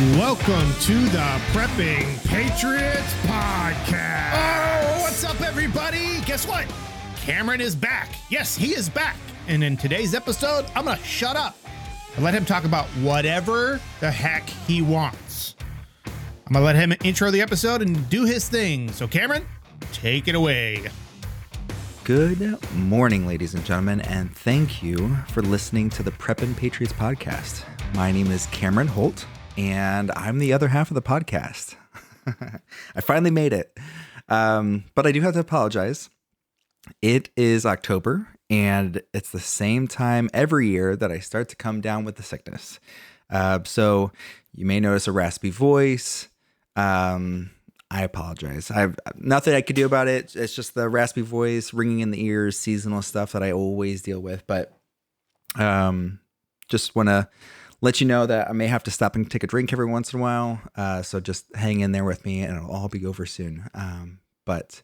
Welcome to the Prepping Patriots podcast. Oh, what's up, everybody? Guess what? Cameron is back. Yes, he is back. And in today's episode, I'm going to shut up and let him talk about whatever the heck he wants. I'm going to let him intro the episode and do his thing. So, Cameron, take it away. Good morning, ladies and gentlemen, and thank you for listening to the Preppin' Patriots podcast. My name is Cameron Holt, and I'm the other half of the podcast. I finally made it. Um, but I do have to apologize. It is October, and it's the same time every year that I start to come down with the sickness. Uh, so you may notice a raspy voice. Um, I apologize. I have nothing I could do about it. It's just the raspy voice, ringing in the ears, seasonal stuff that I always deal with. But um, just want to let you know that I may have to stop and take a drink every once in a while. Uh, so just hang in there with me, and it'll all be over soon. Um, but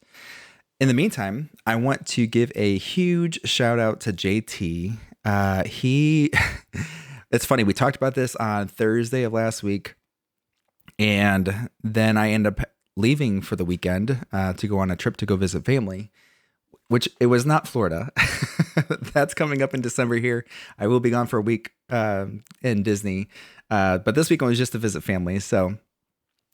in the meantime, I want to give a huge shout out to JT. Uh, he, it's funny, we talked about this on Thursday of last week. And then I end up leaving for the weekend uh, to go on a trip to go visit family, which it was not Florida. That's coming up in December here. I will be gone for a week uh, in Disney. Uh, but this week was just to visit family. So,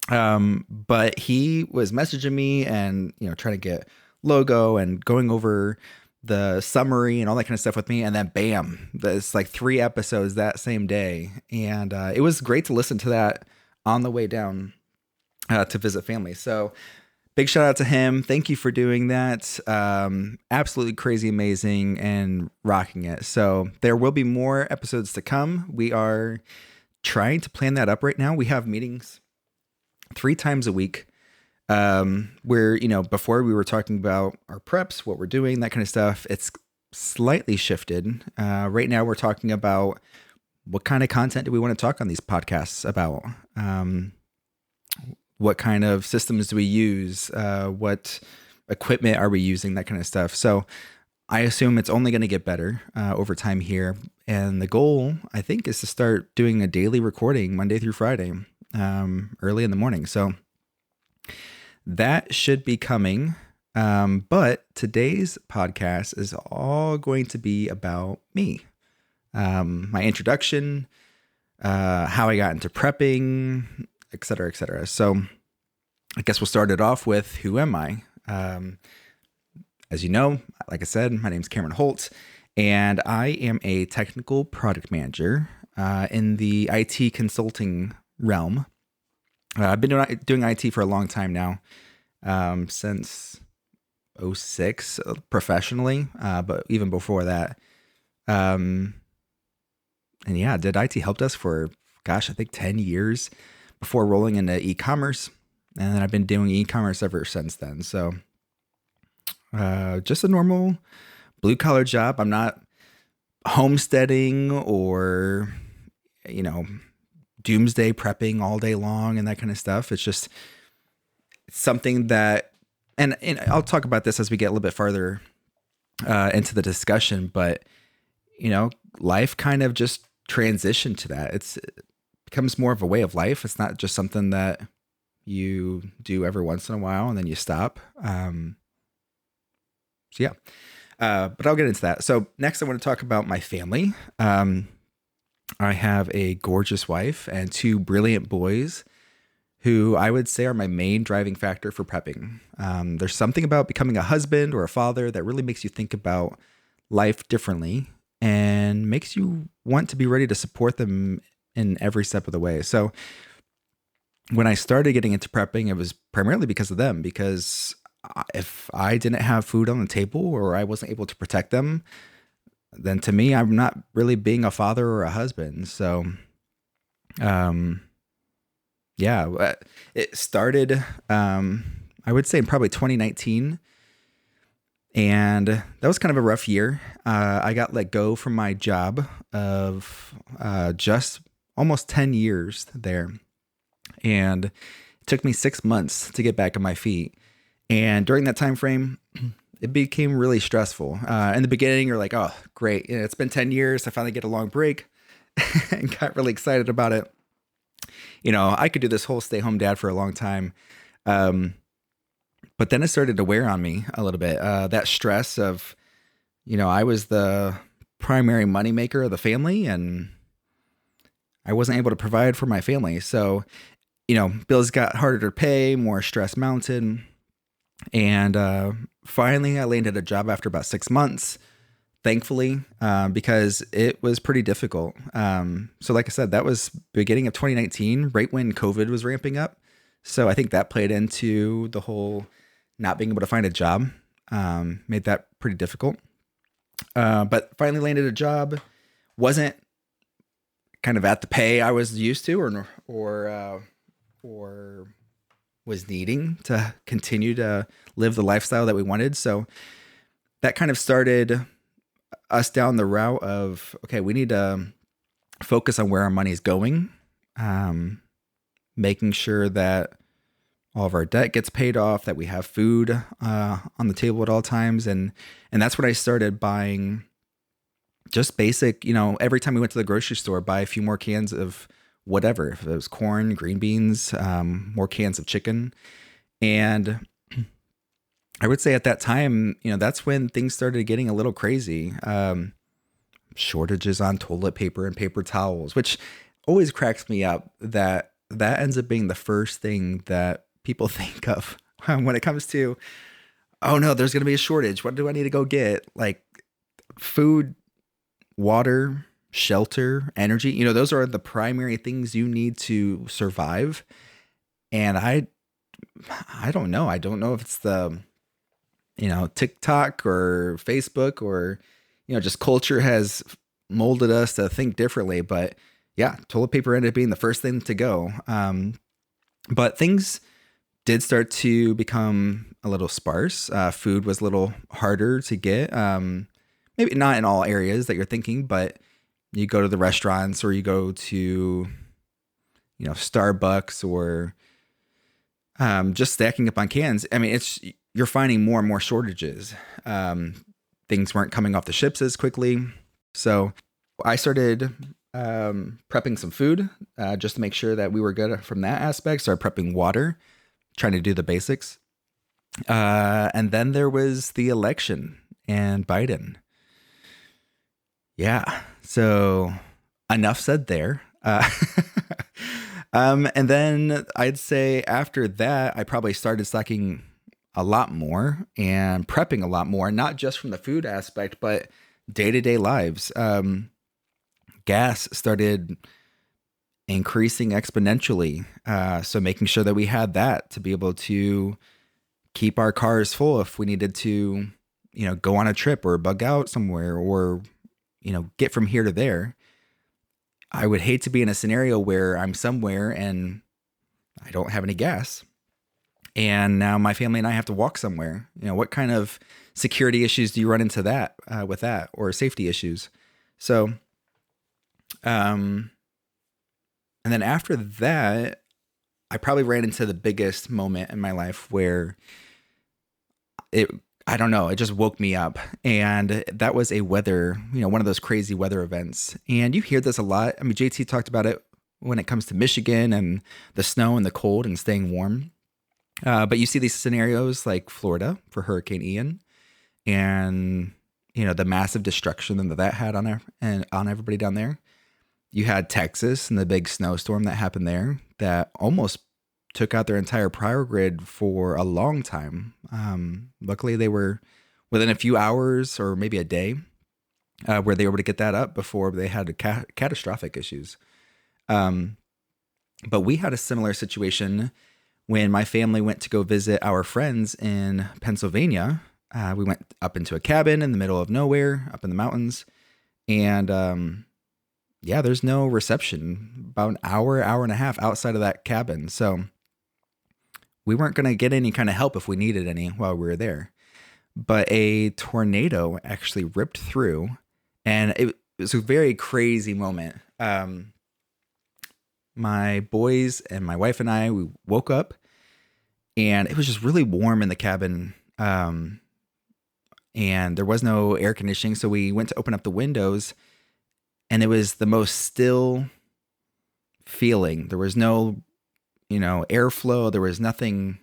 um, but he was messaging me and, you know, trying to get logo and going over the summary and all that kind of stuff with me. And then bam, it's like three episodes that same day. And uh, it was great to listen to that on the way down uh, to visit family. So big shout out to him. Thank you for doing that. Um, absolutely crazy, amazing, and rocking it. So there will be more episodes to come. We are trying to plan that up right now. We have meetings three times a week. Um, where you know before we were talking about our preps, what we're doing, that kind of stuff. It's slightly shifted. Uh, right now, we're talking about what kind of content do we want to talk on these podcasts about. Um, what kind of systems do we use? Uh, what equipment are we using? That kind of stuff. So I assume it's only going to get better uh, over time here. And the goal, I think, is to start doing a daily recording Monday through Friday, um, early in the morning. So that should be coming. Um, but today's podcast is all going to be about me, um, my introduction, uh, how I got into prepping, et cetera, et cetera. So I guess we'll start it off with who am I? Um, as you know, like I said, my name is Cameron Holt, and I am a technical product manager uh, in the IT consulting realm. Uh, I've been doing, doing IT for a long time now, um, since 06 uh, professionally, uh, but even before that. Um, and yeah, did IT help desk for, gosh, I think 10 years before rolling into e-commerce, and then I've been doing e-commerce ever since then. So, uh, just a normal blue collar job. I'm not homesteading or you know doomsday prepping all day long and that kind of stuff. It's just something that, and, and I'll talk about this as we get a little bit farther uh, into the discussion, but you know, life kind of just transitioned to that. It's it becomes more of a way of life. It's not just something that you do every once in a while and then you stop. Um, so yeah, uh, but I'll get into that. So next, I want to talk about my family. Um, I have a gorgeous wife and two brilliant boys who I would say are my main driving factor for prepping. Um, there's something about becoming a husband or a father that really makes you think about life differently and makes you want to be ready to support them in every step of the way. So when I started getting into prepping, it was primarily because of them, because if I didn't have food on the table or I wasn't able to protect them, then to me, I'm not really being a father or a husband. So, um, yeah, uh, it started, um, I would say in probably 2019. And that was kind of a rough year. Uh, I got let go from my job of uh, just almost 10 years there. And it took me six months to get back on my feet. And during that time frame, it became really stressful. Uh, in the beginning, you're like, oh, great. You know, it's been 10 years. I finally get a long break and got really excited about it. you know, I could do this whole stay home dad for a long time. Um, but then it started to wear on me a little bit. Uh, that stress of, you know, I was the primary moneymaker of the family and I wasn't able to provide for my family. So, you know, bills got harder to pay, more stress mounted. And uh, finally, I landed a job after about six months, thankfully, uh, because it was pretty difficult. Um, so, like I said, that was beginning of 2019, right when COVID was ramping up. So, I think that played into the whole not being able to find a job, um, made that pretty difficult. Uh, but finally landed a job, wasn't kind of at the pay I was used to, or or uh, or was needing to continue to live the lifestyle that we wanted. So that kind of started us down the route of okay, we need to focus on where our money is going, um, making sure that all of our debt gets paid off, that we have food uh, on the table at all times, and and that's when I started buying just basic. You know, every time we went to the grocery store, buy a few more cans of whatever. If it was corn, green beans, um, more cans of chicken, and I would say at that time, you know, that's when things started getting a little crazy. Um, shortages on toilet paper and paper towels, which always cracks me up that that ends up being the first thing that people think of when it comes to, oh no, there's going to be a shortage. What do I need to go get? Like food, water, shelter, energy. You know, those are the primary things you need to survive. And I, I don't know. I don't know if it's the, you know, TikTok or Facebook or, you know, just culture has molded us to think differently. But yeah, toilet paper ended up being the first thing to go. Um, but things did start to become a little sparse. Uh, food was a little harder to get. Um, maybe not in all areas that you're thinking, but you go to the restaurants or you go to, you know, Starbucks or um, just stacking up on cans. I mean, it's you're finding more and more shortages. Um, things weren't coming off the ships as quickly, so I started um, prepping some food uh, just to make sure that we were good from that aspect. Started prepping water trying to do the basics. Uh, and then there was the election and Biden. Yeah. So enough said there. Uh, um, and then I'd say after that, I probably started stocking a lot more and prepping a lot more, not just from the food aspect, but day to day lives. Um, gas started increasing exponentially. Uh, so making sure that we had that to be able to keep our cars full if we needed to, you know, go on a trip or bug out somewhere or, you know, get from here to there. I would hate to be in a scenario where I'm somewhere and I don't have any gas. And now my family and I have to walk somewhere. You know, what kind of security issues do you run into that uh, with that or safety issues? So, um, and then after that, I probably ran into the biggest moment in my life where it I don't know, it just woke me up. And that was a weather, you know, one of those crazy weather events. And you hear this a lot. I mean, JT talked about it when it comes to Michigan and the snow and the cold and staying warm. Uh, but you see these scenarios like Florida for Hurricane Ian and, you know, the massive destruction that that had on, and on everybody down there you had Texas and the big snowstorm that happened there that almost took out their entire power grid for a long time. Um, luckily, they were within a few hours or maybe a day uh, where they were able to get that up before they had ca- catastrophic issues. Um, but we had a similar situation when my family went to go visit our friends in Pennsylvania. Uh, we went up into a cabin in the middle of nowhere, up in the mountains, and um, yeah, there's no reception. About an hour, hour and a half outside of that cabin. So we weren't going to get any kind of help if we needed any while we were there. But a tornado actually ripped through, and it was a very crazy moment. Um, my boys and my wife and I, we woke up, and it was just really warm in the cabin. Um, and there was no air conditioning, so we went to open up the windows and it was the most still feeling. There was no, you know, airflow. There was nothing,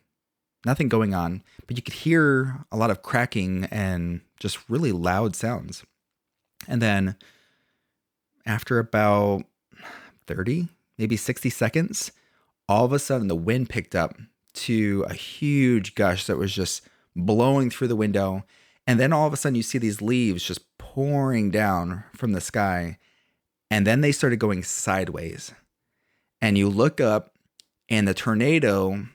nothing going on. But you could hear a lot of cracking and just really loud sounds. And then after about 30, maybe 60 seconds, all of a sudden the wind picked up to a huge gush that was just blowing through the window. And then all of a sudden you see these leaves just pouring down from the sky. And then they started going sideways. And you look up, and the tornado,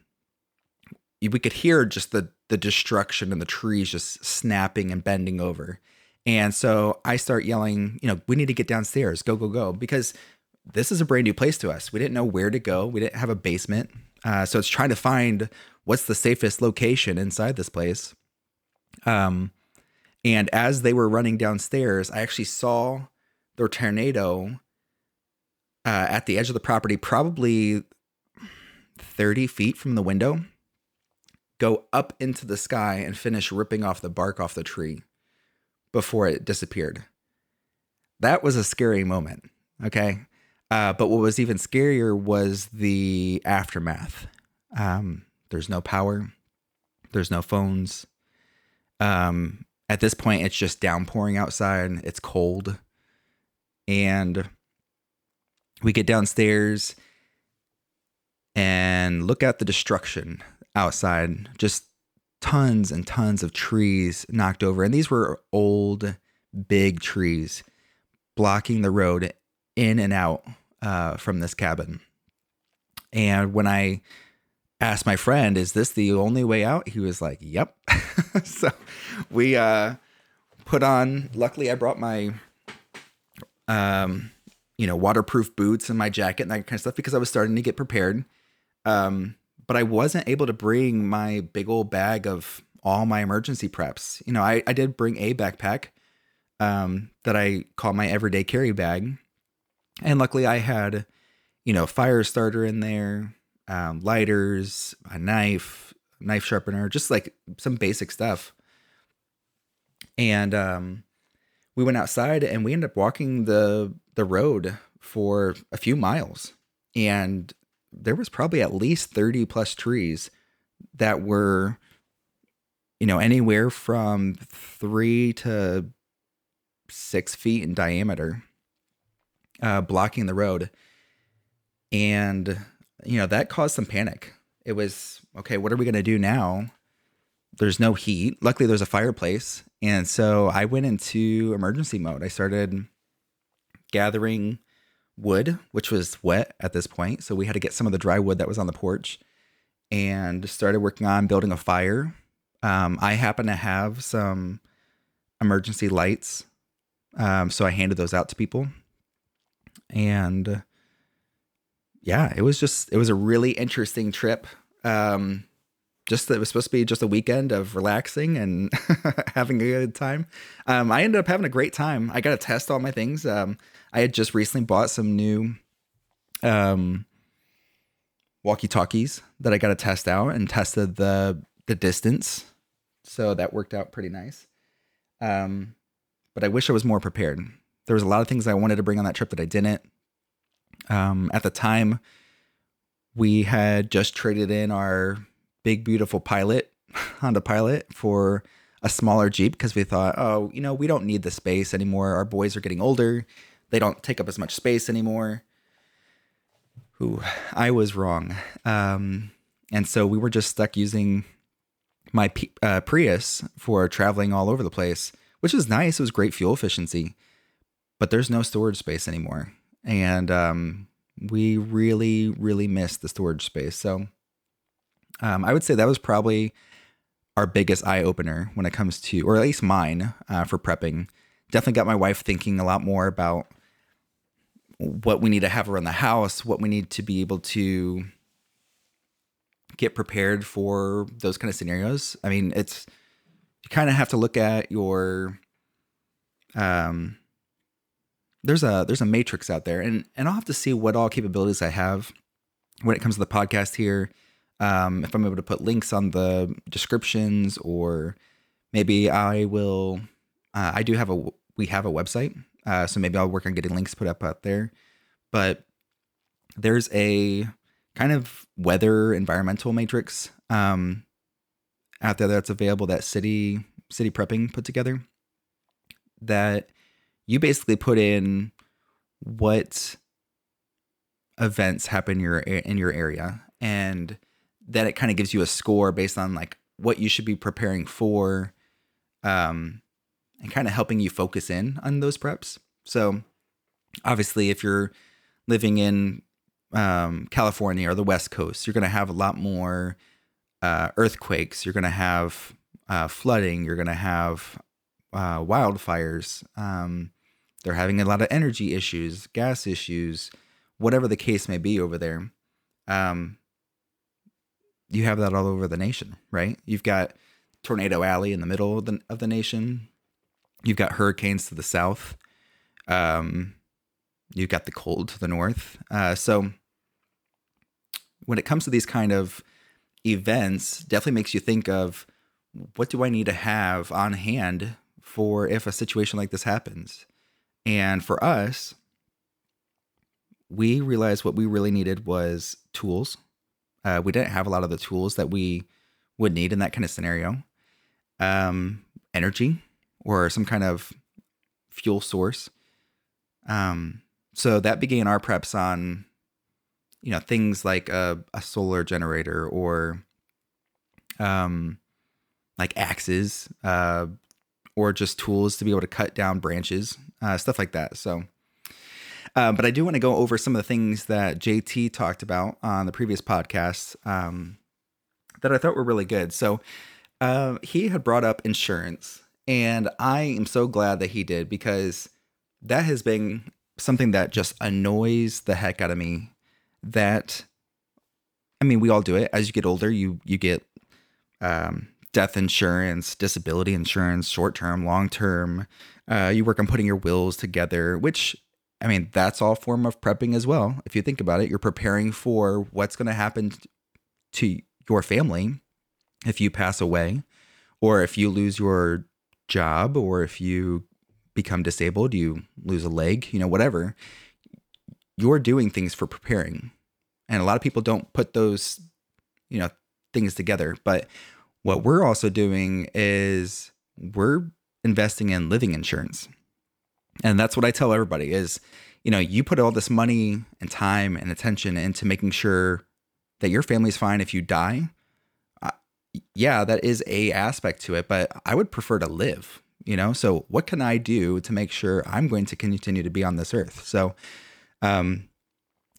we could hear just the, the destruction and the trees just snapping and bending over. And so I start yelling, you know, we need to get downstairs, go, go, go, because this is a brand new place to us. We didn't know where to go. We didn't have a basement. Uh, so it's trying to find what's the safest location inside this place. Um, and as they were running downstairs, I actually saw the tornado uh, at the edge of the property, probably 30 feet from the window, go up into the sky and finish ripping off the bark off the tree before it disappeared. That was a scary moment. Okay. Uh, but what was even scarier was the aftermath. Um, there's no power, there's no phones. Um, at this point, it's just downpouring outside, it's cold. And we get downstairs and look at the destruction outside. Just tons and tons of trees knocked over. And these were old, big trees blocking the road in and out uh, from this cabin. And when I asked my friend, "Is this the only way out?" He was like, "Yep." so we uh, put on. Luckily, I brought my, um, you know, waterproof boots and my jacket and that kind of stuff because I was starting to get prepared. Um, but I wasn't able to bring my big old bag of all my emergency preps. You know, I, I did bring a backpack um, that I call my everyday carry bag. And luckily I had, you know, fire starter in there, um, lighters, a knife, knife sharpener, just like some basic stuff. And um, we went outside and we ended up walking the the road for a few miles. And there was probably at least 30 plus trees that were you know anywhere from three to six feet in diameter uh, blocking the road. And you know that caused some panic. It was okay what are we going to do now? There's no heat. Luckily there's a fireplace. And so i went into emergency mode. I started gathering wood, which was wet at this point. So we had to get some of the dry wood that was on the porch and started working on building a fire. Um, I happen to have some emergency lights. Um, so I handed those out to people. And yeah, it was just, it was a really interesting trip. Um, just it was supposed to be just a weekend of relaxing and having a good time. Um, I ended up having a great time. I got to test all my things. Um, I had just recently bought some new um, walkie talkies that I got to test out and tested the the distance, so that worked out pretty nice. Um, but I wish I was more prepared. There was a lot of things I wanted to bring on that trip that I didn't. Um, at the time, we had just traded in our big beautiful pilot Honda Pilot for a smaller Jeep because we thought, oh, you know, we don't need the space anymore. Our boys are getting older. They don't take up as much space anymore. Ooh, I was wrong. Um, and so we were just stuck using my uh, Prius for traveling all over the place, which was nice. It was great fuel efficiency, but there's no storage space anymore. And um, we really, really missed the storage space. So um, I would say that was probably our biggest eye opener when it comes to, or at least mine, uh, for prepping. Definitely got my wife thinking a lot more about what we need to have around the house, what we need to be able to get prepared for those kind of scenarios. I mean, it's you kind of have to look at your um there's a there's a matrix out there and and I'll have to see what all capabilities I have when it comes to the podcast here. Um if I'm able to put links on the descriptions or maybe I will uh, I do have a we have a website uh, so maybe I'll work on getting links put up out there. But there's a kind of weather environmental matrix um, out there that's available that city city prepping put together that you basically put in what events happen in your in your area and then it kind of gives you a score based on like what you should be preparing for um and kind of helping you focus in on those preps so obviously if you're living in um, California or the West Coast, you're going to have a lot more uh, earthquakes. You're going to have uh, flooding. You're going to have uh, wildfires. Um, they're having a lot of energy issues, gas issues, whatever the case may be over there. Um, you have that all over the nation, right? You've got Tornado Alley in the middle of the, of the nation. You've got hurricanes to the south. Um, you've got the cold to the north. Uh, so when it comes to these kind of events, definitely makes you think of what do I need to have on hand for if a situation like this happens. And for us, we realized what we really needed was tools. Uh, we didn't have a lot of the tools that we would need in that kind of scenario. Um, energy or some kind of fuel source. Um, so that began our preps on, you know, things like a, a solar generator or, um, like axes, uh, or just tools to be able to cut down branches, uh, stuff like that. So, uh, but I do want to go over some of the things that JT talked about on the previous podcast um, that I thought were really good. So, uh, he had brought up insurance, and I am so glad that he did because that has been something that just annoys the heck out of me. That, I mean, we all do it. As you get older, you you get um, death insurance, disability insurance, short term, long term. Uh, you work on putting your wills together, which I mean, that's all form of prepping as well. If you think about it, you're preparing for what's going to happen to your family if you pass away, or if you lose your job, or if you become disabled, you lose a leg, you know, whatever. You're doing things for preparing. And a lot of people don't put those, you know, things together. But what we're also doing is we're investing in living insurance. And that's what I tell everybody is, you know, you put all this money and time and attention into making sure that your family's fine if you die. Yeah, that is a aspect to it, but I would prefer to live, you know? So what can I do to make sure I'm going to continue to be on this earth? So, um,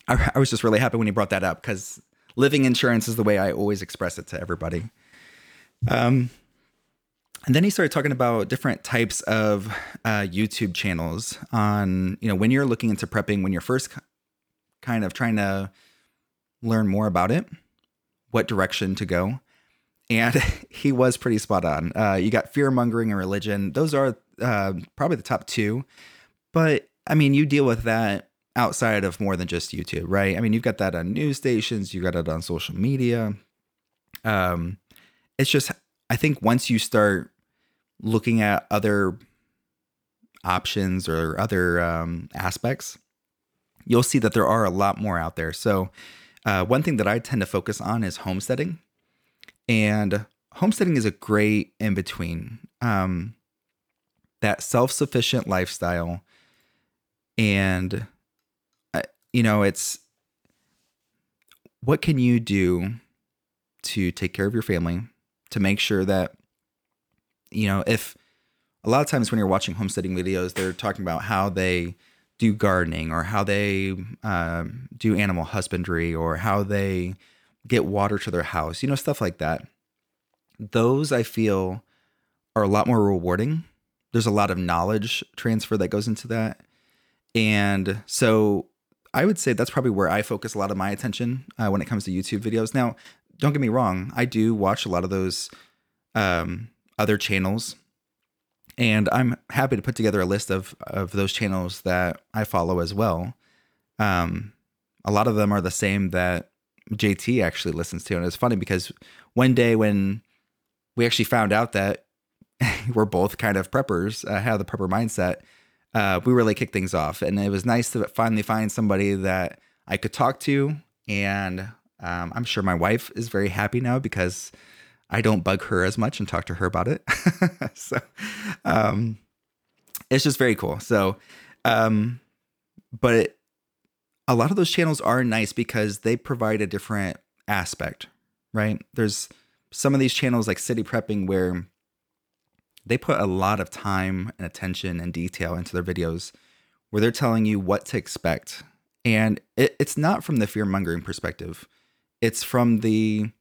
I, I was just really happy when you brought that up because living insurance is the way I always express it to everybody. Um, and then he started talking about different types of uh, YouTube channels on, you know, when you're looking into prepping, when you're first kind of trying to learn more about it, what direction to go. And he was pretty spot on. Uh, you got fear mongering and religion. Those are uh, probably the top two. But I mean, you deal with that outside of more than just YouTube, right? I mean, you've got that on news stations, you got it on social media. Um, it's just I think once you start looking at other options or other um, aspects, you'll see that there are a lot more out there. So, uh, one thing that I tend to focus on is homesteading, and homesteading is a great in between. Um, that self sufficient lifestyle, and uh, you know, it's what can you do to take care of your family to make sure that you know if a lot of times when you're watching homesteading videos they're talking about how they do gardening or how they um, do animal husbandry or how they get water to their house you know stuff like that. Those i feel are a lot more rewarding. There's a lot of knowledge transfer that goes into that. And so i would say that's probably where i focus a lot of my attention uh, when it comes to youtube videos. Now don't get me wrong, I do watch a lot of those um, other channels, and I'm happy to put together a list of of those channels that I follow as well. Um, a lot of them are the same that JT actually listens to, and it's funny because one day when we actually found out that we're both kind of preppers, uh, have the prepper mindset, uh, we really kicked things off, and it was nice to finally find somebody that I could talk to. And um, I'm sure my wife is very happy now because I don't bug her as much and talk to her about it. so um, it's just very cool. So, um, but it, a lot of those channels are nice because they provide a different aspect, right? There's some of these channels like City Prepping where they put a lot of time and attention and detail into their videos where they're telling you what to expect. And it, it's not from the fear mongering perspective, it's from the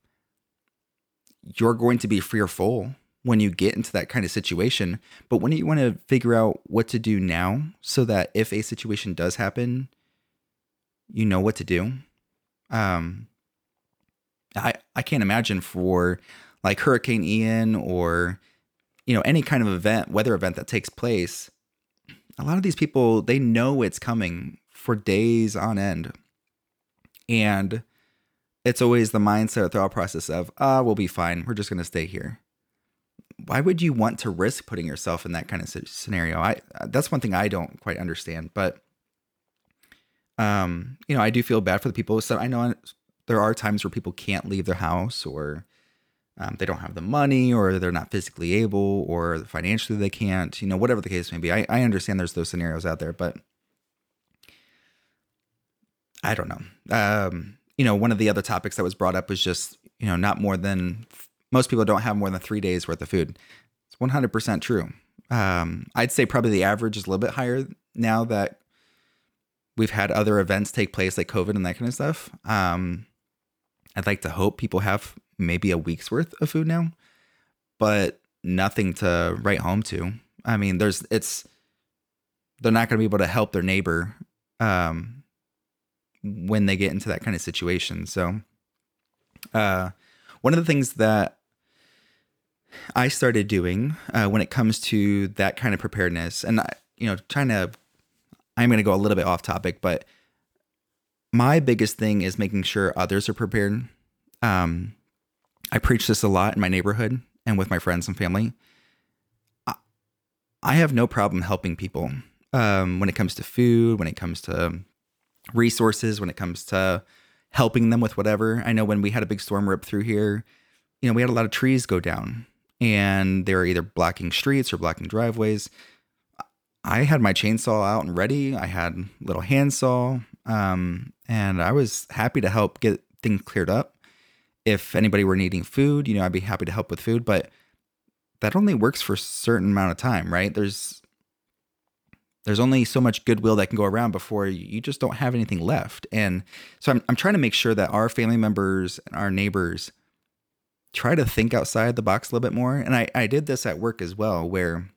you're going to be fearful when you get into that kind of situation. But when you want to figure out what to do now so that if a situation does happen, you know what to do. Um, I I can't imagine for like Hurricane Ian or you know any kind of event, weather event that takes place. A lot of these people they know it's coming for days on end, and it's always the mindset or thought process of ah we'll be fine. We're just gonna stay here. Why would you want to risk putting yourself in that kind of scenario? I that's one thing I don't quite understand, but um, you know, I do feel bad for the people. So I know there are times where people can't leave their house or um, they don't have the money or they're not physically able or financially they can't, you know, whatever the case may be. I, I understand there's those scenarios out there, but I don't know. Um, you know, one of the other topics that was brought up was just, you know, not more than most people don't have more than three days worth of food. It's 100% true. Um, I'd say probably the average is a little bit higher now that we've had other events take place like COVID and that kind of stuff. Um, I'd like to hope people have maybe a week's worth of food now, but nothing to write home to. I mean, there's it's they're not going to be able to help their neighbor um, when they get into that kind of situation. So, uh, one of the things that I started doing uh, when it comes to that kind of preparedness, and I, you know, trying to I'm going to go a little bit off topic, but my biggest thing is making sure others are prepared. Um, I preach this a lot in my neighborhood and with my friends and family. I, have no problem helping people um, when it comes to food, when it comes to resources, when it comes to helping them with whatever. I know when we had a big storm rip through here, you know, we had a lot of trees go down and they were either blocking streets or blocking driveways. I had my chainsaw out and ready. I had little handsaw, um, and I was happy to help get things cleared up. If anybody were needing food, you know, I'd be happy to help with food, but that only works for a certain amount of time, right? There's there's only so much goodwill that can go around before you just don't have anything left. And so I'm, I'm trying to make sure that our family members and our neighbors try to think outside the box a little bit more. And I, I did this at work as well, where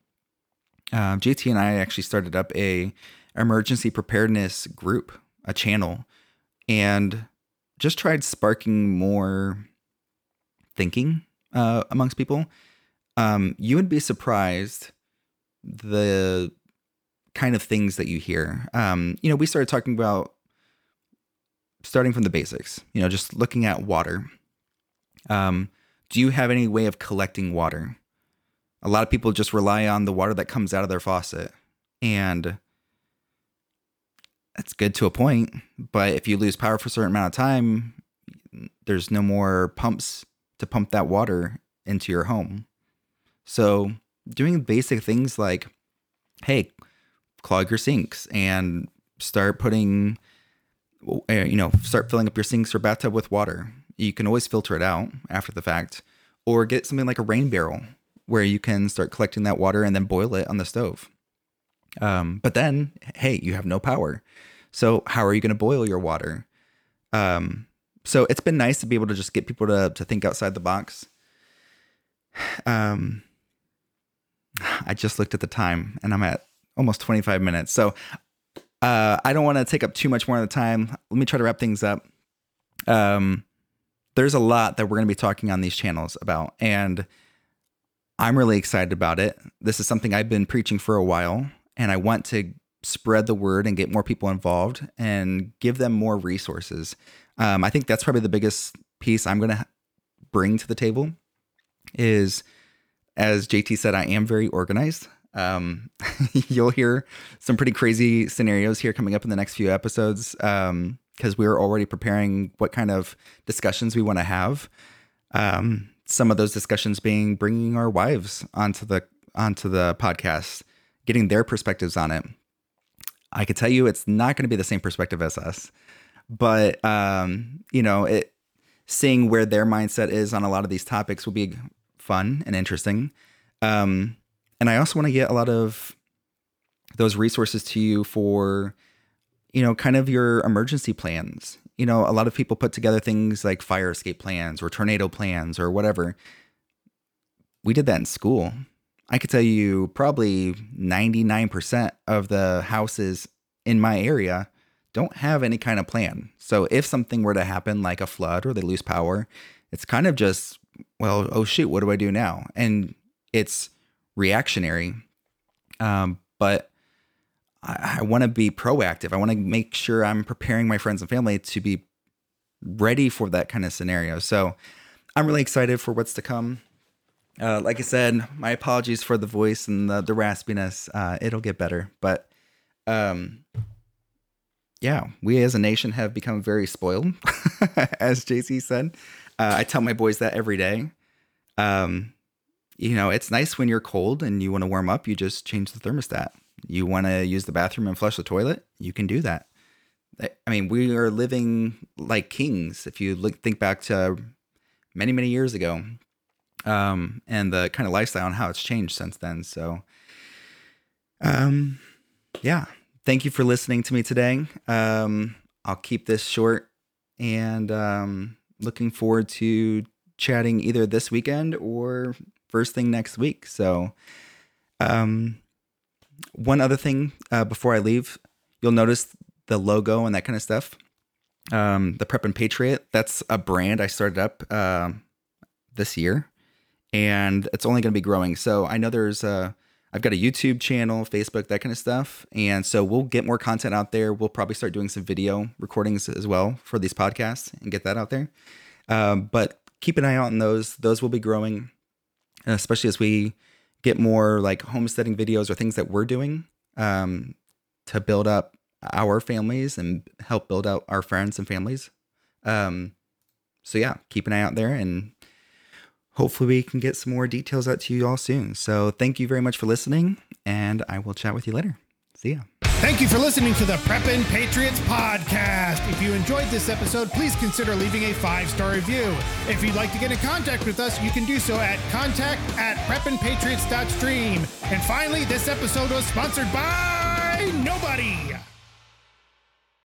uh, JT and I actually started up a emergency preparedness group, a channel, and just tried sparking more thinking uh, amongst people. Um, you would be surprised the kind of things that you hear. Um, you know, we started talking about starting from the basics. You know, just looking at water. Um, do you have any way of collecting water? A lot of people just rely on the water that comes out of their faucet. And that's good to a point. But if you lose power for a certain amount of time, there's no more pumps to pump that water into your home. So, doing basic things like, hey, clog your sinks and start putting, eh, you know, start filling up your sinks or bathtub with water. You can always filter it out after the fact, or get something like a rain barrel where you can start collecting that water and then boil it on the stove. Um, but then, hey, you have no power. So how are you going to boil your water? Um, so it's been nice to be able to just get people to to think outside the box. Um, I just looked at the time and I'm at almost 25 minutes. So uh, I don't want to take up too much more of the time. Let me try to wrap things up. Um, there's a lot that we're going to be talking on these channels about, and I'm really excited about it. This is something I've been preaching for a while, and I want to spread the word and get more people involved and give them more resources. Um, I think that's probably the biggest piece I'm going to bring to the table is, as JT said, I am very organized. Um, you'll hear some pretty crazy scenarios here coming up in the next few episodes. Um, because we are already preparing what kind of discussions we want to have. Um, some of those discussions being bringing our wives onto the onto the podcast, getting their perspectives on it. I could tell you it's not going to be the same perspective as us, but um, you know, it seeing where their mindset is on a lot of these topics will be fun and interesting. Um, and I also want to get a lot of those resources to you for, you know, kind of your emergency plans. You know, a lot of people put together things like fire escape plans or tornado plans or whatever. We did that in school. I could tell you probably 99% of the houses in my area don't have any kind of plan. So if something were to happen, like a flood or they lose power, it's kind of just, well, oh shoot, what do I do now? And it's reactionary. Um, but I, I want to be proactive. I want to make sure I'm preparing my friends and family to be ready for that kind of scenario. So I'm really excited for what's to come. Uh, like I said, my apologies for the voice and the, the raspiness. Uh, it'll get better. But um, yeah, we as a nation have become very spoiled, as JT said. Uh, I tell my boys that every day. Um, you know, it's nice when you're cold and you want to warm up, you just change the thermostat. You want to use the bathroom and flush the toilet, you can do that. I mean, we are living like kings. If you look, think back to many, many years ago, um, and the kind of lifestyle and how it's changed since then. So, um, yeah, thank you for listening to me today. Um, I'll keep this short and um, looking forward to chatting either this weekend or first thing next week. So, um, one other thing uh, before I leave, you'll notice the logo and that kind of stuff. Um, the Preppin' Patriot, that's a brand I started up uh, this year, and it's only going to be growing. So I know there's a I've got a YouTube channel, Facebook, that kind of stuff. And so we'll get more content out there. We'll probably start doing some video recordings as well for these podcasts and get that out there. Um, but keep an eye out on those. Those will be growing, especially as we get more like homesteading videos or things that we're doing um, to build up our families and help build out our friends and families. Um, so yeah, keep an eye out there and hopefully we can get some more details out to you all soon. So thank you very much for listening, and I will chat with you later. See ya. Thank you for listening to the Preppin' Patriots podcast. If you enjoyed this episode, please consider leaving a five star review. If you'd like to get in contact with us, you can do so at contact at preppinpatriots.stream. And finally, this episode was sponsored by nobody.